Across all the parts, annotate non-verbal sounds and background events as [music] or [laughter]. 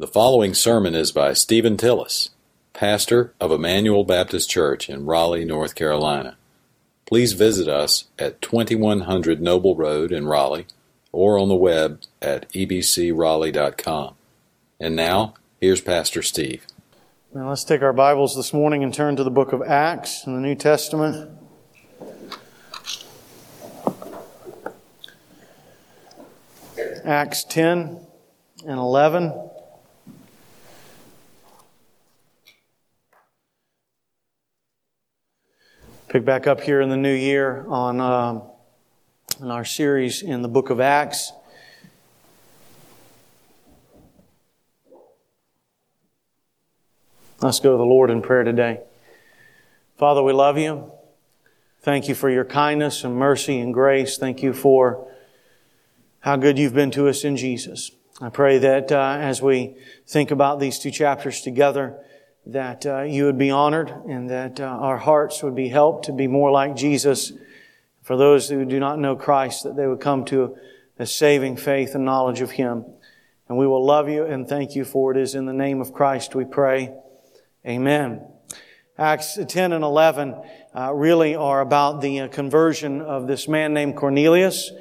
The following sermon is by Stephen Tillis, pastor of Emmanuel Baptist Church in Raleigh, North Carolina. Please visit us at 2100 Noble Road in Raleigh or on the web at ebcraleigh.com. And now, here's Pastor Steve. Now let's take our Bibles this morning and turn to the book of Acts in the New Testament. Acts 10 and 11. Pick back up here in the new year on in our series in the book of Acts. Let's go to the Lord in prayer today. Father, we love you. Thank you for your kindness and mercy and grace. Thank you for how good you've been to us in Jesus. I pray that uh, as we think about these two chapters together, that uh, you would be honored and that uh, our hearts would be helped to be more like Jesus. For those who do not know Christ, that they would come to a saving faith and knowledge of Him. And we will love you and thank you for it is in the name of Christ we pray. Amen. Acts 10 and 11 uh, really are about the uh, conversion of this man named Cornelius.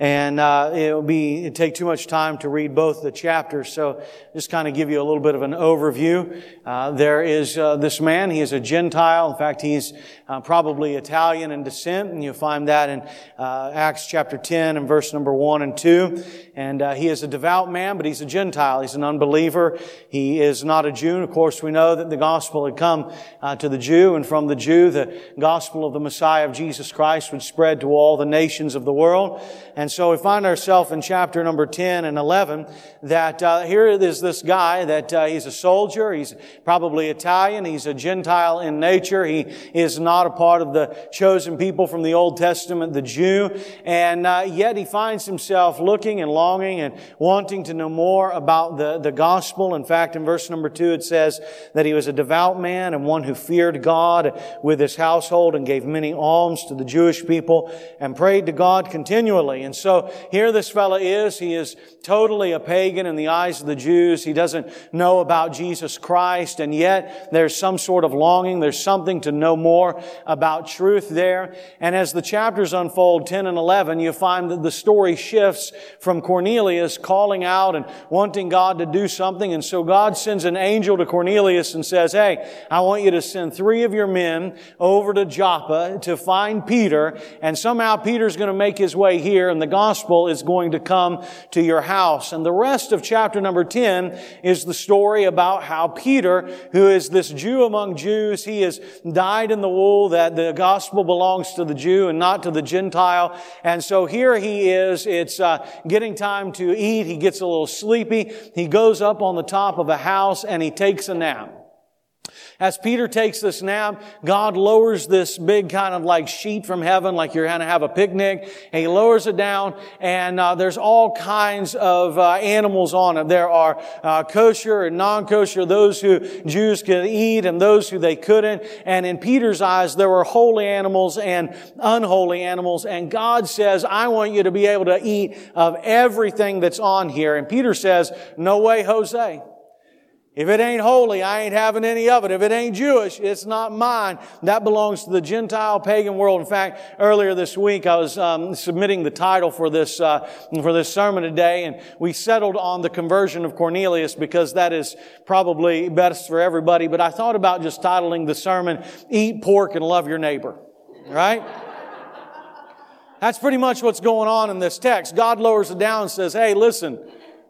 And uh, it'll be it'd take too much time to read both the chapters, so just kind of give you a little bit of an overview. Uh, there is uh, this man; he is a Gentile. In fact, he's uh, probably Italian in descent, and you'll find that in uh, Acts chapter ten and verse number one and two. And uh, he is a devout man, but he's a Gentile. He's an unbeliever. He is not a Jew. Of course, we know that the gospel had come to the Jew, and from the Jew, the gospel of the Messiah of Jesus Christ would spread to all the nations of the world. And and so we find ourselves in chapter number 10 and 11 that uh, here is this guy that uh, he's a soldier. He's probably Italian. He's a Gentile in nature. He is not a part of the chosen people from the Old Testament, the Jew. And uh, yet he finds himself looking and longing and wanting to know more about the, the gospel. In fact, in verse number 2 it says that he was a devout man and one who feared God with his household and gave many alms to the Jewish people and prayed to God continually. And so here this fellow is. He is totally a pagan in the eyes of the Jews. He doesn't know about Jesus Christ, and yet there's some sort of longing. There's something to know more about truth there. And as the chapters unfold, 10 and 11, you find that the story shifts from Cornelius calling out and wanting God to do something. And so God sends an angel to Cornelius and says, Hey, I want you to send three of your men over to Joppa to find Peter. And somehow Peter's going to make his way here and the gospel is going to come to your house. And the rest of chapter number 10 is the story about how Peter, who is this Jew among Jews, he has dyed in the wool that the gospel belongs to the Jew and not to the Gentile. And so here he is. It's uh, getting time to eat. He gets a little sleepy. He goes up on the top of a house and he takes a nap. As Peter takes this nap, God lowers this big kind of like sheet from heaven, like you're going to have a picnic, and He lowers it down, and uh, there's all kinds of uh, animals on it. There are uh, kosher and non-kosher, those who Jews could eat and those who they couldn't. And in Peter's eyes, there were holy animals and unholy animals, and God says, I want you to be able to eat of everything that's on here. And Peter says, no way, Jose. If it ain't holy, I ain't having any of it. If it ain't Jewish, it's not mine. That belongs to the Gentile pagan world. In fact, earlier this week, I was um, submitting the title for this uh, for this sermon today, and we settled on the conversion of Cornelius because that is probably best for everybody. But I thought about just titling the sermon "Eat Pork and Love Your Neighbor." Right? That's pretty much what's going on in this text. God lowers it down and says, "Hey, listen."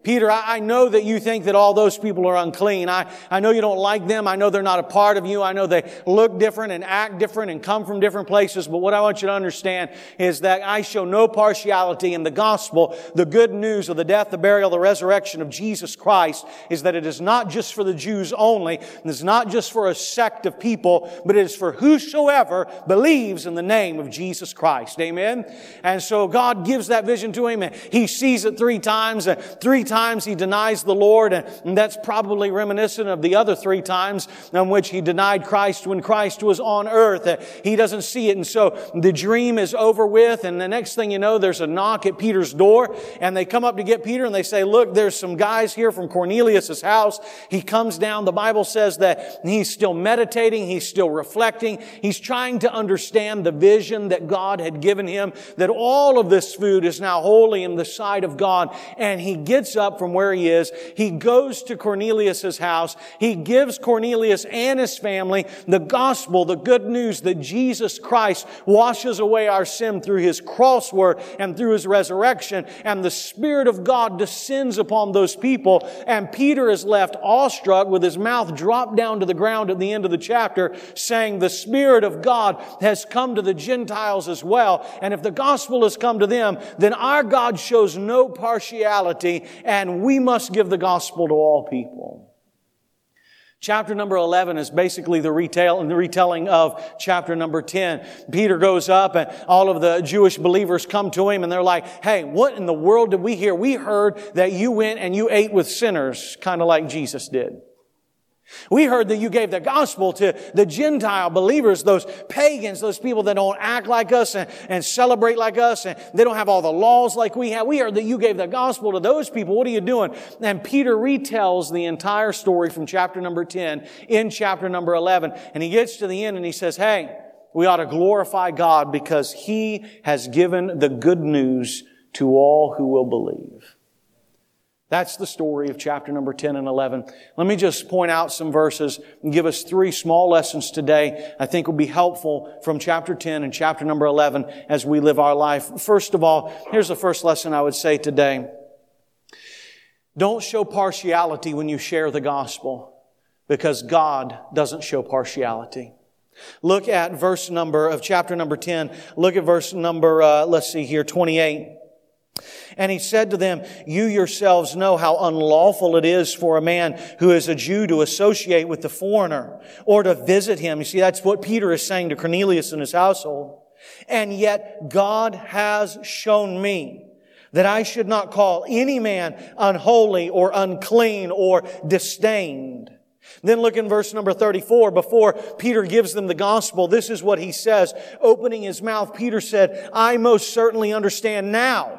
Peter, I, I, know that you think that all those people are unclean. I, I know you don't like them. I know they're not a part of you. I know they look different and act different and come from different places. But what I want you to understand is that I show no partiality in the gospel. The good news of the death, the burial, the resurrection of Jesus Christ is that it is not just for the Jews only. It's not just for a sect of people, but it is for whosoever believes in the name of Jesus Christ. Amen. And so God gives that vision to him and he sees it three times. And three times he denies the Lord, and that's probably reminiscent of the other three times in which he denied Christ when Christ was on earth. He doesn't see it, and so the dream is over with, and the next thing you know, there's a knock at Peter's door, and they come up to get Peter, and they say, look, there's some guys here from Cornelius' house. He comes down. The Bible says that he's still meditating. He's still reflecting. He's trying to understand the vision that God had given him, that all of this food is now holy in the sight of God. And he gets up from where he is. He goes to Cornelius' house. He gives Cornelius and his family the gospel, the good news that Jesus Christ washes away our sin through his cross work and through his resurrection. And the Spirit of God descends upon those people. And Peter is left awestruck with his mouth dropped down to the ground at the end of the chapter saying the Spirit of God has come to the Gentiles as well. And if the gospel has come to them, then our God shows no partiality and we must give the gospel to all people. Chapter number 11 is basically the, retail, and the retelling of chapter number 10. Peter goes up and all of the Jewish believers come to him and they're like, hey, what in the world did we hear? We heard that you went and you ate with sinners, kind of like Jesus did. We heard that you gave the gospel to the Gentile believers, those pagans, those people that don't act like us and, and, celebrate like us and they don't have all the laws like we have. We heard that you gave the gospel to those people. What are you doing? And Peter retells the entire story from chapter number 10 in chapter number 11. And he gets to the end and he says, Hey, we ought to glorify God because he has given the good news to all who will believe. That's the story of chapter number 10 and 11. Let me just point out some verses and give us three small lessons today I think will be helpful from chapter 10 and chapter number 11 as we live our life. First of all, here's the first lesson I would say today. Don't show partiality when you share the gospel because God doesn't show partiality. Look at verse number of chapter number 10. Look at verse number, uh, let's see here, 28. And he said to them, You yourselves know how unlawful it is for a man who is a Jew to associate with the foreigner or to visit him. You see, that's what Peter is saying to Cornelius and his household. And yet God has shown me that I should not call any man unholy or unclean or disdained. Then look in verse number 34. Before Peter gives them the gospel, this is what he says. Opening his mouth, Peter said, I most certainly understand now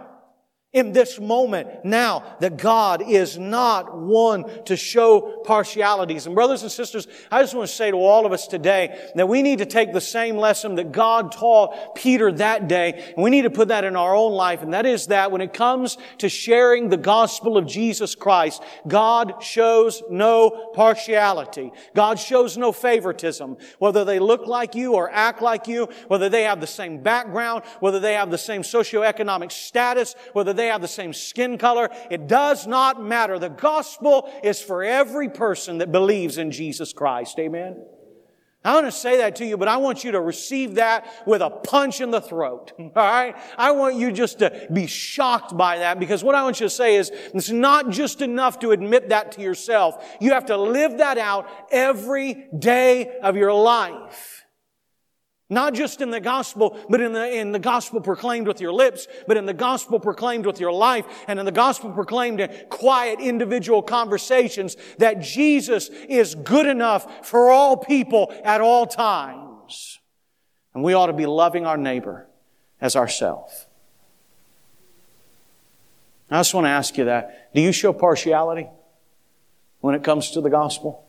in this moment now that God is not one to show partialities. And brothers and sisters, I just want to say to all of us today that we need to take the same lesson that God taught Peter that day, and we need to put that in our own life, and that is that when it comes to sharing the gospel of Jesus Christ, God shows no partiality. God shows no favoritism. Whether they look like you or act like you, whether they have the same background, whether they have the same socioeconomic status, whether they have the same skin color. It does not matter. The gospel is for every person that believes in Jesus Christ. Amen. I want to say that to you, but I want you to receive that with a punch in the throat. [laughs] All right? I want you just to be shocked by that because what I want you to say is it's not just enough to admit that to yourself. You have to live that out every day of your life. Not just in the gospel, but in the, in the gospel proclaimed with your lips, but in the gospel proclaimed with your life, and in the gospel proclaimed in quiet individual conversations that Jesus is good enough for all people at all times. And we ought to be loving our neighbor as ourselves. I just want to ask you that. Do you show partiality when it comes to the gospel?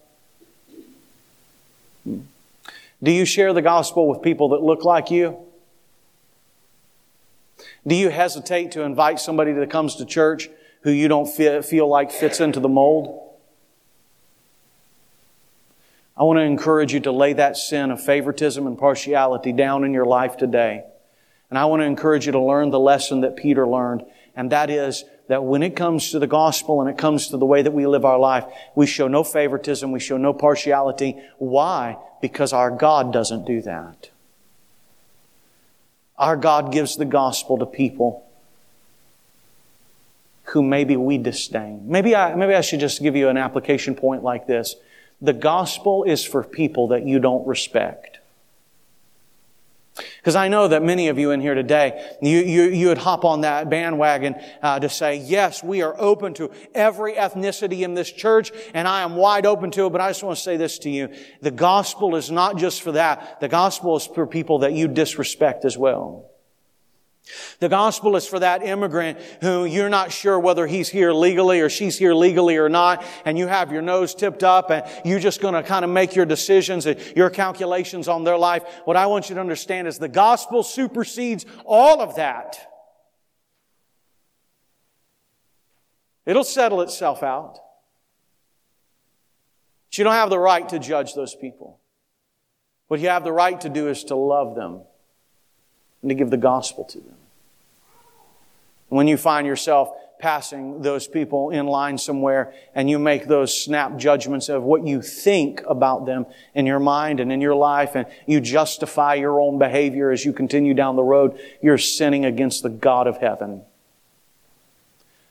Hmm. Do you share the gospel with people that look like you? Do you hesitate to invite somebody that comes to church who you don't feel like fits into the mold? I want to encourage you to lay that sin of favoritism and partiality down in your life today. And I want to encourage you to learn the lesson that Peter learned, and that is that when it comes to the gospel and it comes to the way that we live our life, we show no favoritism, we show no partiality. Why? Because our God doesn't do that. Our God gives the gospel to people who maybe we disdain. Maybe I, maybe I should just give you an application point like this. The gospel is for people that you don't respect. Because I know that many of you in here today, you, you, you would hop on that bandwagon uh, to say, yes, we are open to every ethnicity in this church, and I am wide open to it, but I just want to say this to you. The gospel is not just for that. The gospel is for people that you disrespect as well. The gospel is for that immigrant who you're not sure whether he's here legally or she's here legally or not, and you have your nose tipped up and you're just going to kind of make your decisions and your calculations on their life. What I want you to understand is the gospel supersedes all of that. It'll settle itself out. But you don't have the right to judge those people. What you have the right to do is to love them and to give the gospel to them. When you find yourself passing those people in line somewhere and you make those snap judgments of what you think about them in your mind and in your life and you justify your own behavior as you continue down the road, you're sinning against the God of heaven.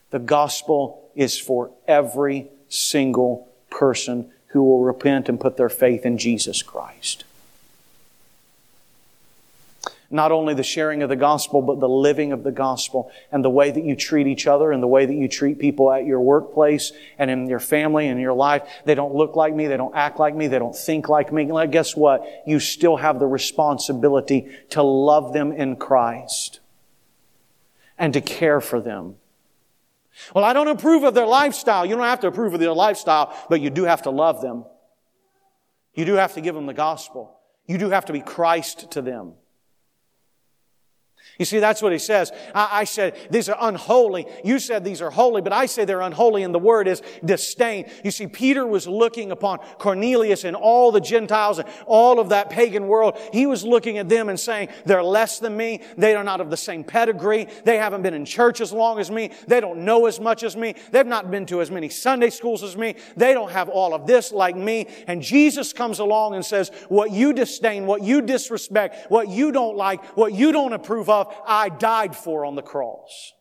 The gospel is for every single person who will repent and put their faith in Jesus Christ not only the sharing of the gospel, but the living of the gospel and the way that you treat each other and the way that you treat people at your workplace and in your family and your life. They don't look like me. They don't act like me. They don't think like me. Guess what? You still have the responsibility to love them in Christ and to care for them. Well, I don't approve of their lifestyle. You don't have to approve of their lifestyle, but you do have to love them. You do have to give them the gospel. You do have to be Christ to them. You see, that's what he says. I, I, said these are unholy. You said these are holy, but I say they're unholy, and the word is disdain. You see, Peter was looking upon Cornelius and all the Gentiles and all of that pagan world. He was looking at them and saying, they're less than me. They are not of the same pedigree. They haven't been in church as long as me. They don't know as much as me. They've not been to as many Sunday schools as me. They don't have all of this like me. And Jesus comes along and says, what you disdain, what you disrespect, what you don't like, what you don't approve of, I died for on the cross.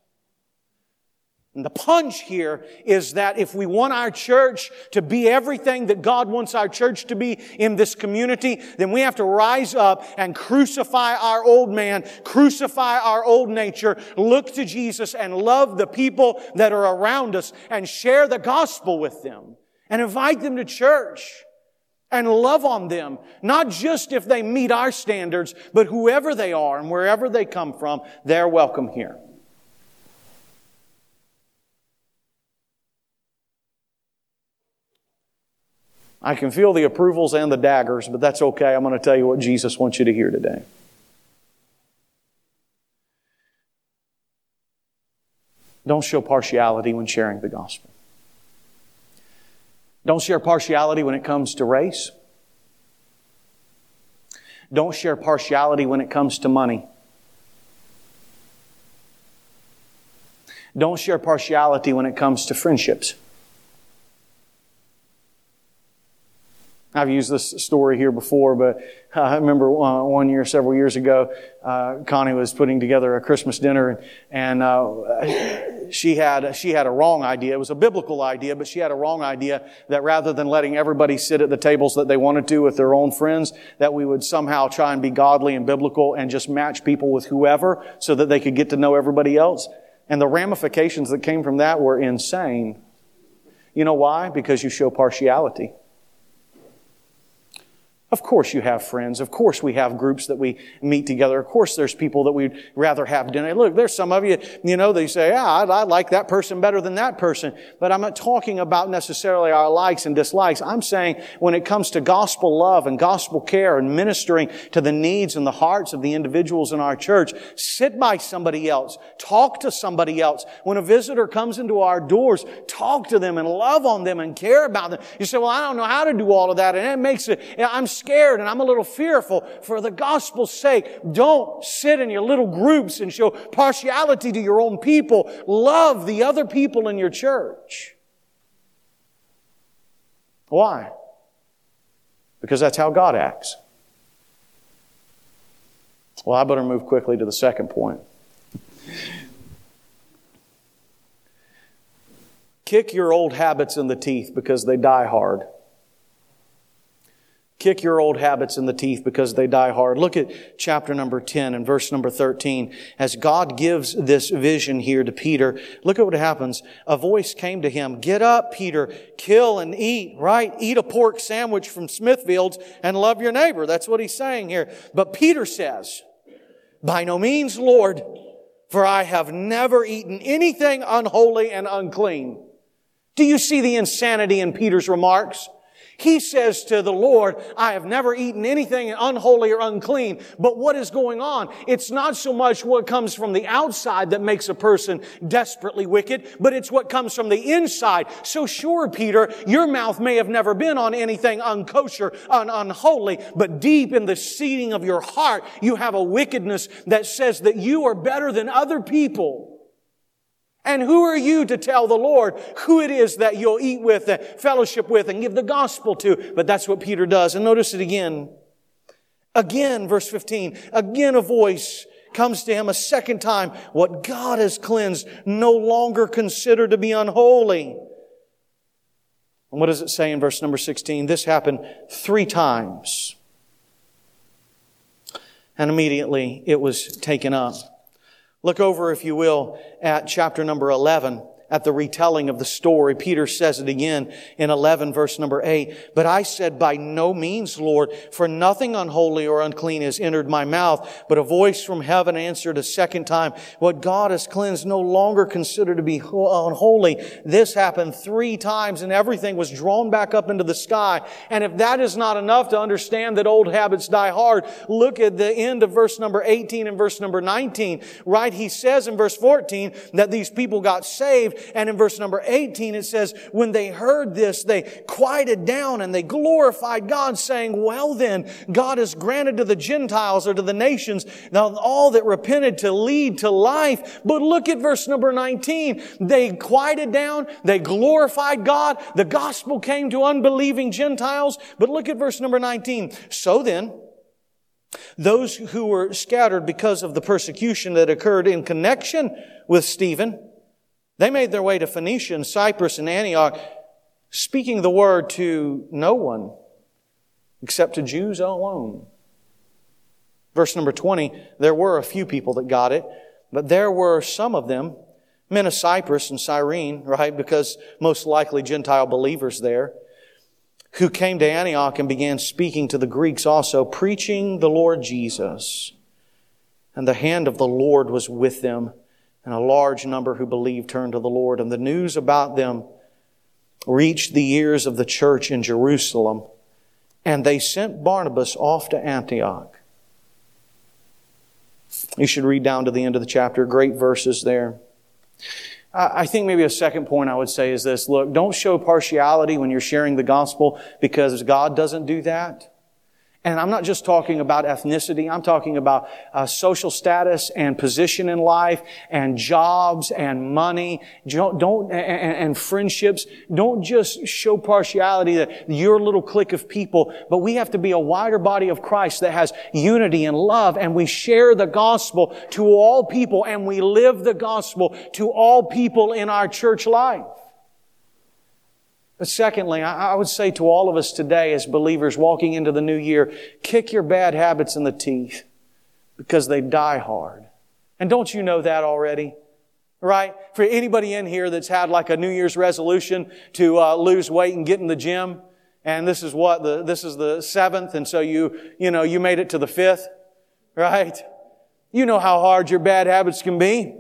And the punch here is that if we want our church to be everything that God wants our church to be in this community, then we have to rise up and crucify our old man, crucify our old nature, look to Jesus and love the people that are around us and share the gospel with them and invite them to church and love on them, not just if they meet our standards, but whoever they are and wherever they come from, they're welcome here. I can feel the approvals and the daggers, but that's okay. I'm going to tell you what Jesus wants you to hear today. Don't show partiality when sharing the gospel. Don't share partiality when it comes to race. Don't share partiality when it comes to money. Don't share partiality when it comes to friendships. I've used this story here before, but [laughs] I remember one year, several years ago, uh, Connie was putting together a Christmas dinner, and, and uh, she had she had a wrong idea. It was a biblical idea, but she had a wrong idea that rather than letting everybody sit at the tables that they wanted to with their own friends, that we would somehow try and be godly and biblical and just match people with whoever, so that they could get to know everybody else. And the ramifications that came from that were insane. You know why? Because you show partiality. Of course you have friends. Of course we have groups that we meet together. Of course there's people that we'd rather have dinner. Look, there's some of you, you know, they say, yeah, I, I, like that person better than that person. But I'm not talking about necessarily our likes and dislikes. I'm saying when it comes to gospel love and gospel care and ministering to the needs and the hearts of the individuals in our church, sit by somebody else. Talk to somebody else. When a visitor comes into our doors, talk to them and love on them and care about them. You say, well, I don't know how to do all of that. And it makes it, I'm scared and I'm a little fearful. For the gospel's sake, don't sit in your little groups and show partiality to your own people. Love the other people in your church. Why? Because that's how God acts. Well, I better move quickly to the second point. Kick your old habits in the teeth because they die hard. Kick your old habits in the teeth because they die hard. Look at chapter number 10 and verse number 13. As God gives this vision here to Peter, look at what happens. A voice came to him, Get up, Peter, kill and eat, right? Eat a pork sandwich from Smithfield's and love your neighbor. That's what he's saying here. But Peter says, By no means, Lord, for I have never eaten anything unholy and unclean. Do you see the insanity in Peter's remarks? He says to the Lord, I have never eaten anything unholy or unclean. But what is going on? It's not so much what comes from the outside that makes a person desperately wicked, but it's what comes from the inside. So sure, Peter, your mouth may have never been on anything unkosher, un- unholy, but deep in the seating of your heart, you have a wickedness that says that you are better than other people. And who are you to tell the Lord who it is that you'll eat with, and fellowship with, and give the gospel to? But that's what Peter does. And notice it again. Again, verse 15. Again, a voice comes to him a second time. What God has cleansed, no longer considered to be unholy. And what does it say in verse number 16? This happened three times. And immediately it was taken up. Look over, if you will, at chapter number 11 at the retelling of the story. Peter says it again in 11 verse number 8. But I said, by no means, Lord, for nothing unholy or unclean has entered my mouth. But a voice from heaven answered a second time, what God has cleansed no longer considered to be unholy. This happened three times and everything was drawn back up into the sky. And if that is not enough to understand that old habits die hard, look at the end of verse number 18 and verse number 19. Right? He says in verse 14 that these people got saved and in verse number 18, it says, when they heard this, they quieted down and they glorified God, saying, well then, God has granted to the Gentiles or to the nations now all that repented to lead to life. But look at verse number 19. They quieted down. They glorified God. The gospel came to unbelieving Gentiles. But look at verse number 19. So then, those who were scattered because of the persecution that occurred in connection with Stephen, they made their way to Phoenicia and Cyprus and Antioch, speaking the word to no one except to Jews alone. Verse number 20, there were a few people that got it, but there were some of them, men of Cyprus and Cyrene, right, because most likely Gentile believers there, who came to Antioch and began speaking to the Greeks also, preaching the Lord Jesus. And the hand of the Lord was with them and a large number who believed turned to the Lord. And the news about them reached the ears of the church in Jerusalem, and they sent Barnabas off to Antioch. You should read down to the end of the chapter. Great verses there. I think maybe a second point I would say is this. Look, don't show partiality when you're sharing the gospel because God doesn't do that. And I'm not just talking about ethnicity. I'm talking about uh, social status and position in life and jobs and money. Don't, don't and, and, friendships. Don't just show partiality that your little clique of people, but we have to be a wider body of Christ that has unity and love and we share the gospel to all people and we live the gospel to all people in our church life. But secondly, I would say to all of us today as believers walking into the new year, kick your bad habits in the teeth because they die hard. And don't you know that already? Right? For anybody in here that's had like a New Year's resolution to uh, lose weight and get in the gym, and this is what the this is the seventh, and so you you know you made it to the fifth, right? You know how hard your bad habits can be.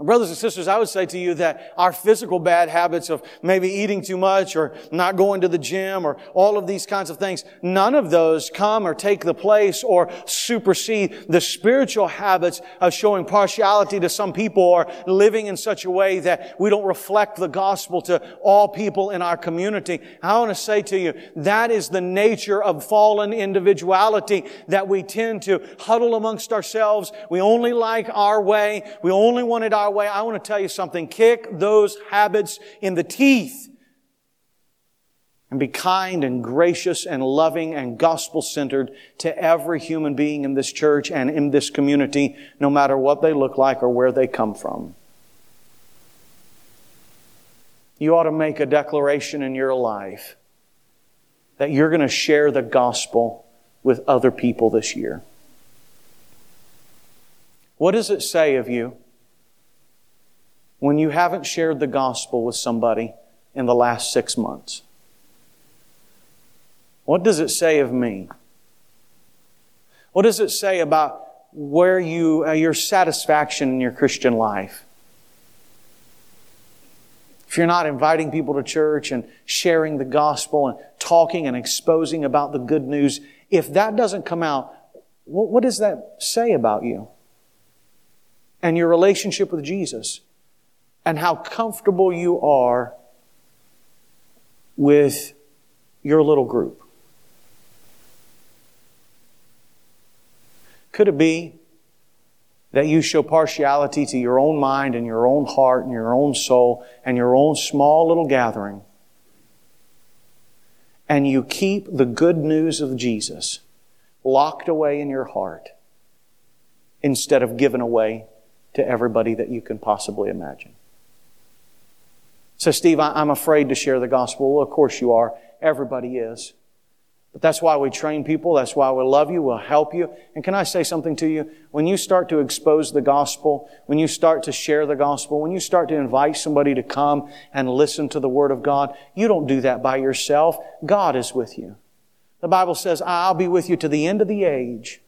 Brothers and sisters, I would say to you that our physical bad habits of maybe eating too much or not going to the gym or all of these kinds of things, none of those come or take the place or supersede the spiritual habits of showing partiality to some people or living in such a way that we don't reflect the gospel to all people in our community. I want to say to you, that is the nature of fallen individuality that we tend to huddle amongst ourselves. We only like our way. We only want it our way, I want to tell you something. Kick those habits in the teeth and be kind and gracious and loving and gospel centered to every human being in this church and in this community, no matter what they look like or where they come from. You ought to make a declaration in your life that you're going to share the gospel with other people this year. What does it say of you when you haven't shared the gospel with somebody in the last six months? What does it say of me? What does it say about where you, uh, your satisfaction in your Christian life? If you're not inviting people to church and sharing the gospel and talking and exposing about the good news, if that doesn't come out, what, what does that say about you? And your relationship with Jesus? And how comfortable you are with your little group? Could it be that you show partiality to your own mind and your own heart and your own soul and your own small little gathering. And you keep the good news of Jesus locked away in your heart instead of given away to everybody that you can possibly imagine. So, Steve, I'm afraid to share the gospel. Well, of course you are. Everybody is. But that's why we train people. That's why we love you. We'll help you. And can I say something to you? When you start to expose the gospel, when you start to share the gospel, when you start to invite somebody to come and listen to the word of God, you don't do that by yourself. God is with you. The Bible says, I'll be with you to the end of the age.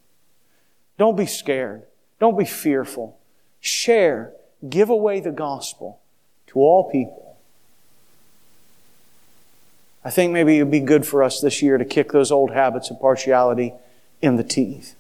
Don't be scared. Don't be fearful. Share. Give away the gospel to all people. I think maybe it would be good for us this year to kick those old habits of partiality in the teeth.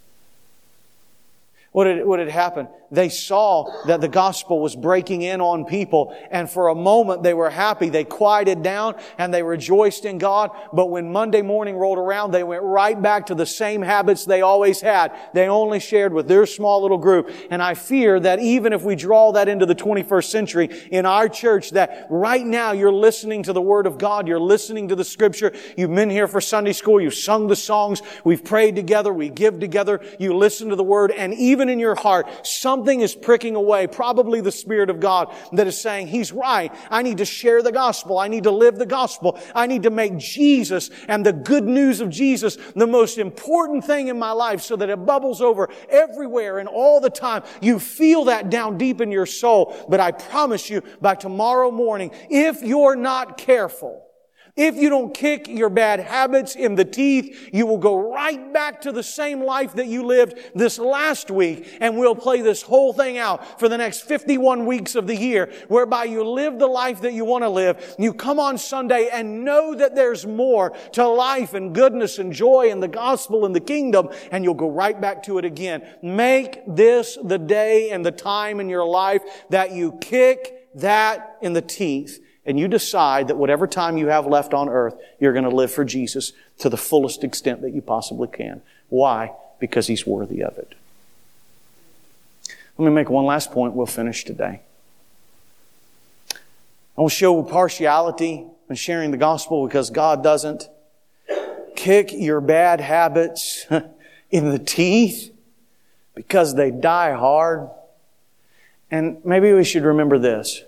What had, what had happened? They saw that the gospel was breaking in on people, and for a moment they were happy. They quieted down and they rejoiced in God. But when Monday morning rolled around, they went right back to the same habits they always had. They only shared with their small little group. And I fear that even if we draw that into the 21st century in our church, that right now you're listening to the Word of God, you're listening to the Scripture, you've been here for Sunday school, you've sung the songs, we've prayed together, we give together, you listen to the Word, and even in your heart, something is pricking away, probably the Spirit of God that is saying, He's right. I need to share the gospel. I need to live the gospel. I need to make Jesus and the good news of Jesus the most important thing in my life so that it bubbles over everywhere and all the time. You feel that down deep in your soul. But I promise you, by tomorrow morning, if you're not careful, if you don't kick your bad habits in the teeth, you will go right back to the same life that you lived this last week. And we'll play this whole thing out for the next 51 weeks of the year, whereby you live the life that you want to live. You come on Sunday and know that there's more to life and goodness and joy and the gospel and the kingdom, and you'll go right back to it again. Make this the day and the time in your life that you kick that in the teeth and you decide that whatever time you have left on earth, you're going to live for Jesus to the fullest extent that you possibly can. Why? Because He's worthy of it. Let me make one last point. We'll finish today. I won't show partiality in sharing the gospel because God doesn't. Kick your bad habits [laughs] in the teeth because they die hard. And maybe we should remember this.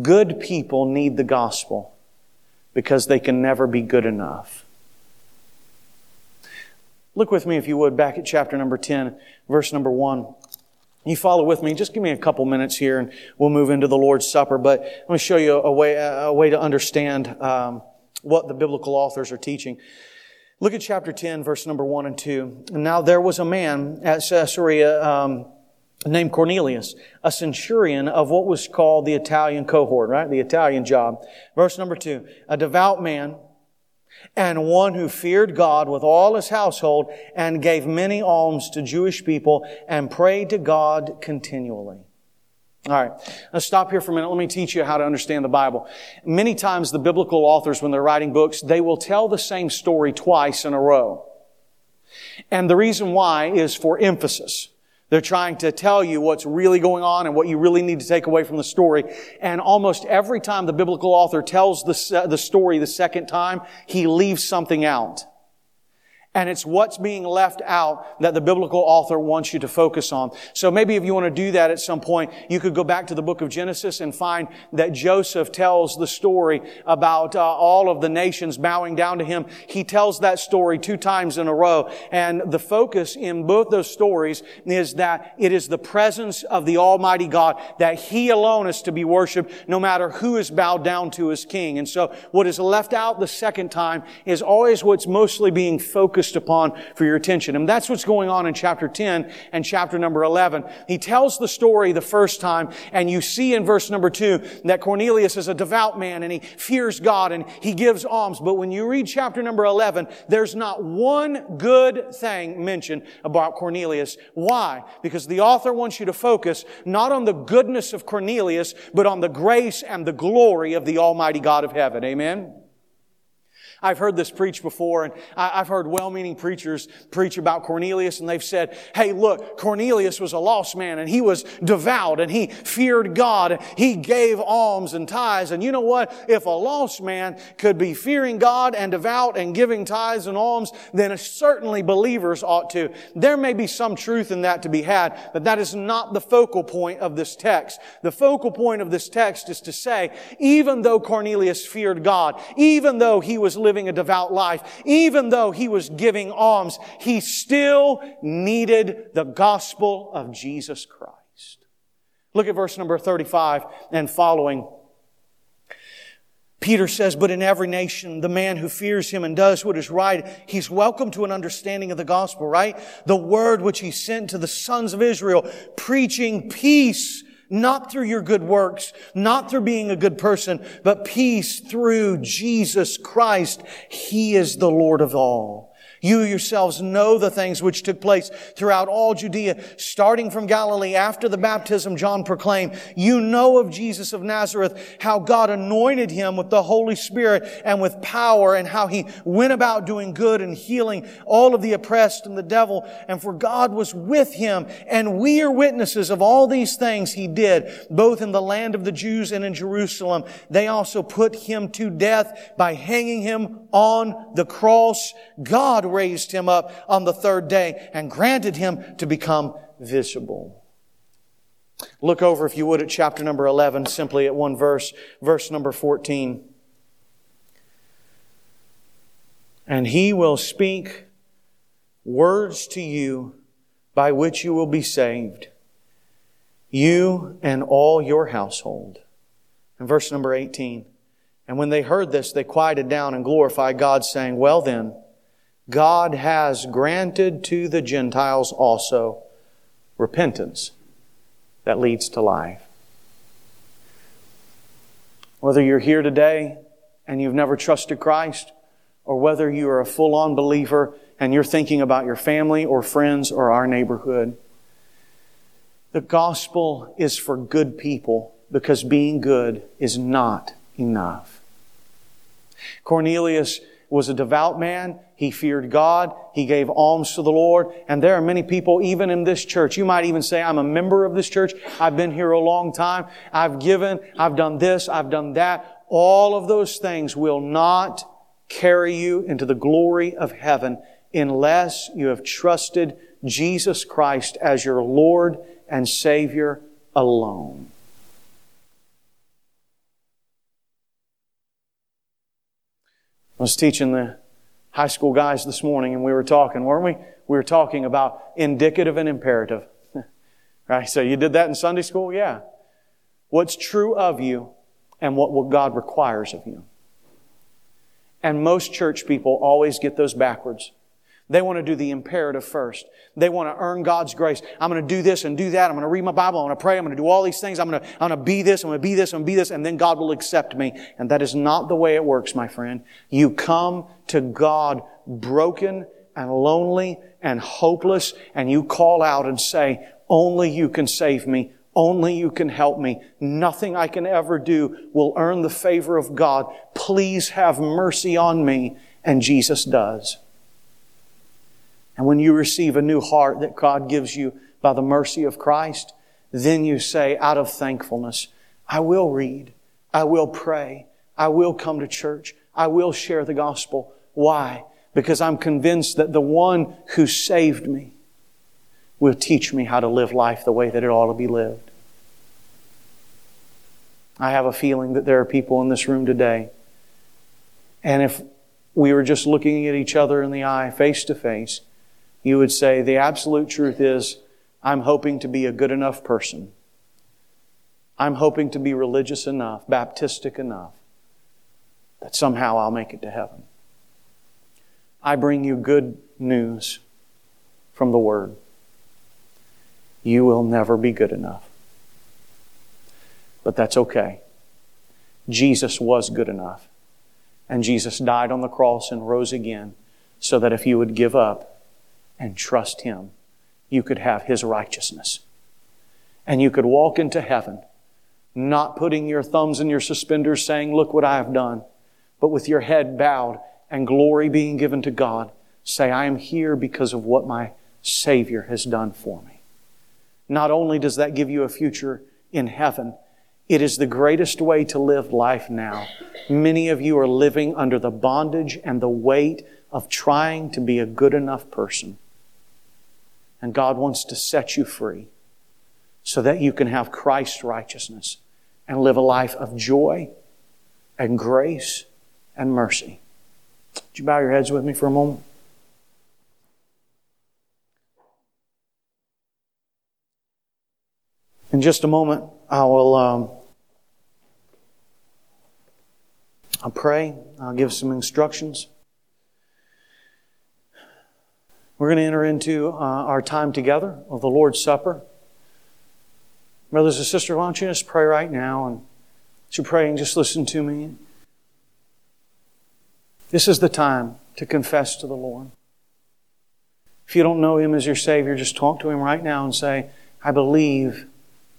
Good people need the gospel because they can never be good enough. Look with me, if you would, back at chapter number 10, verse number 1. You follow with me. Just give me a couple minutes here and we'll move into the Lord's Supper. But let me show you a way, a way to understand um, what the biblical authors are teaching. Look at chapter 10, verse number 1 and 2. now there was a man at Caesarea um, named Cornelius, a centurion of what was called the Italian cohort, right? The Italian job. Verse number two, a devout man and one who feared God with all his household and gave many alms to Jewish people and prayed to God continually. All right. Let's stop here for a minute. Let me teach you how to understand the Bible. Many times the biblical authors, when they're writing books, they will tell the same story twice in a row. And the reason why is for emphasis. They're trying to tell you what's really going on and what you really need to take away from the story. And almost every time the biblical author tells the, the story the second time, he leaves something out. And it's what's being left out that the biblical author wants you to focus on. So maybe if you want to do that at some point, you could go back to the book of Genesis and find that Joseph tells the story about uh, all of the nations bowing down to him. He tells that story two times in a row. And the focus in both those stories is that it is the presence of the Almighty God, that He alone is to be worshiped no matter who is bowed down to as king. And so what is left out the second time is always what's mostly being focused focused upon for your attention. And that's what's going on in chapter 10 and chapter number 11. He tells the story the first time, and you see in verse number 2 that Cornelius is a devout man and he fears God and he gives alms. But when you read chapter number 11, there's not one good thing mentioned about Cornelius. Why? Because the author wants you to focus not on the goodness of Cornelius, but on the grace and the glory of the Almighty God of heaven. Amen? I've heard this preached before, and I've heard well-meaning preachers preach about Cornelius, and they've said, hey, look, Cornelius was a lost man, and he was devout, and he feared God, and he gave alms and tithes, and you know what? If a lost man could be fearing God and devout and giving tithes and alms, then certainly believers ought to. There may be some truth in that to be had, but that is not the focal point of this text. The focal point of this text is to say, even though Cornelius feared God, even though he was living living a devout life, even though he was giving alms, he still needed the gospel of Jesus Christ. Look at verse number 35 and following. Peter says, but in every nation, the man who fears him and does what is right, he's welcome to an understanding of the gospel, right? The word which he sent to the sons of Israel, preaching peace not through your good works, not through being a good person, but peace through Jesus Christ. He is the Lord of all. You yourselves know the things which took place throughout all Judea, starting from Galilee after the baptism John proclaimed. You know of Jesus of Nazareth, how God anointed him with the Holy Spirit and with power and how he went about doing good and healing all of the oppressed and the devil. And for God was with him. And we are witnesses of all these things he did, both in the land of the Jews and in Jerusalem. They also put him to death by hanging him on the cross. God raised him up on the third day and granted him to become visible. Look over, if you would, at chapter number 11, simply at one verse, verse number 14. And he will speak words to you by which you will be saved, you and all your household. And verse number 18. And when they heard this, they quieted down and glorified God, saying, Well then, God has granted to the Gentiles also repentance that leads to life. Whether you're here today and you've never trusted Christ, or whether you are a full on believer and you're thinking about your family or friends or our neighborhood, the gospel is for good people because being good is not enough. Cornelius was a devout man. He feared God. He gave alms to the Lord. And there are many people, even in this church. You might even say, I'm a member of this church. I've been here a long time. I've given. I've done this. I've done that. All of those things will not carry you into the glory of heaven unless you have trusted Jesus Christ as your Lord and Savior alone. I was teaching the high school guys this morning and we were talking, weren't we? We were talking about indicative and imperative. [laughs] right? So you did that in Sunday school? Yeah. What's true of you and what, what God requires of you. And most church people always get those backwards. They want to do the imperative first. They want to earn God's grace. I'm going to do this and do that. I'm going to read my Bible. I'm going to pray. I'm going to do all these things. I'm going to, I'm going to be this. I'm going to be this. I'm going to be this. And then God will accept me. And that is not the way it works, my friend. You come to God broken and lonely and hopeless and you call out and say, only you can save me. Only you can help me. Nothing I can ever do will earn the favor of God. Please have mercy on me. And Jesus does. And when you receive a new heart that God gives you by the mercy of Christ, then you say, out of thankfulness, I will read. I will pray. I will come to church. I will share the gospel. Why? because I'm convinced that the one who saved me will teach me how to live life the way that it ought to be lived. I have a feeling that there are people in this room today, and if we were just looking at each other in the eye, face to face, you would say, The absolute truth is, I'm hoping to be a good enough person. I'm hoping to be religious enough, Baptistic enough, that somehow I'll make it to heaven. I bring you good news from the Word. You will never be good enough. But that's okay. Jesus was good enough. And Jesus died on the cross and rose again so that if you would give up and trust Him, you could have His righteousness. And you could walk into heaven, not putting your thumbs in your suspenders saying, Look what I have done, but with your head bowed and glory being given to God, say, I am here because of what my Savior has done for me. Not only does that give you a future in heaven, it is the greatest way to live life now. Many of you are living under the bondage and the weight of trying to be a good enough person. And God wants to set you free so that you can have Christ's righteousness and live a life of joy and grace and mercy. Would you bow your heads with me for a moment? In just a moment, I will um, I'll pray. I'll give some instructions. We're going to enter into uh, our time together of the Lord's Supper. Brothers and sisters, why don't you just pray right now? And as you're praying, just listen to me. This is the time to confess to the Lord. If you don't know Him as your Savior, just talk to Him right now and say, I believe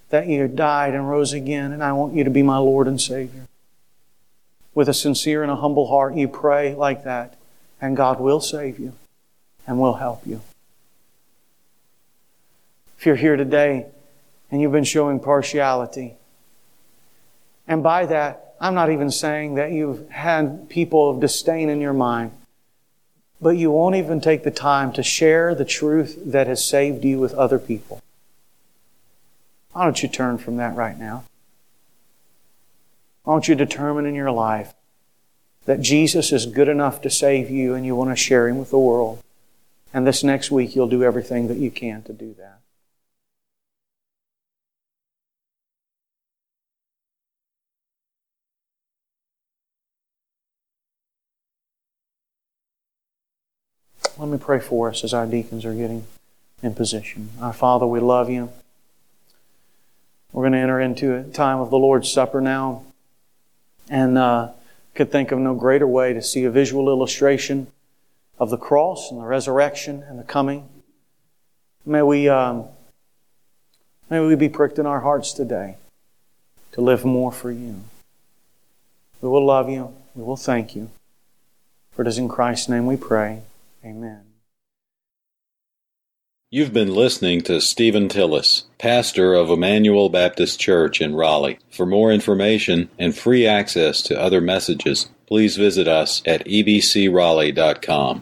that you died and rose again, and I want you to be my Lord and Savior. With a sincere and a humble heart, you pray like that, and God will save you and we'll help you. If you're here today and you've been showing partiality, and by that, I'm not even saying that you've had people of disdain in your mind, but you won't even take the time to share the truth that has saved you with other people. Why don't you turn from that right now? Why don't you determine in your life that Jesus is good enough to save you and you want to share Him with the world? And this next week, you'll do everything that you can to do that. Let me pray for us as our deacons are getting in position. Our Father, we love you. We're going to enter into a time of the Lord's Supper now. And uh, could think of no greater way to see a visual illustration of the cross and the resurrection and the coming. May we, um, may we be pricked in our hearts today to live more for you. We will love you. We will thank you. For it is in Christ's name we pray. Amen. You've been listening to Stephen Tillis, pastor of Emmanuel Baptist Church in Raleigh. For more information and free access to other messages, please visit us at ebcraleigh.com.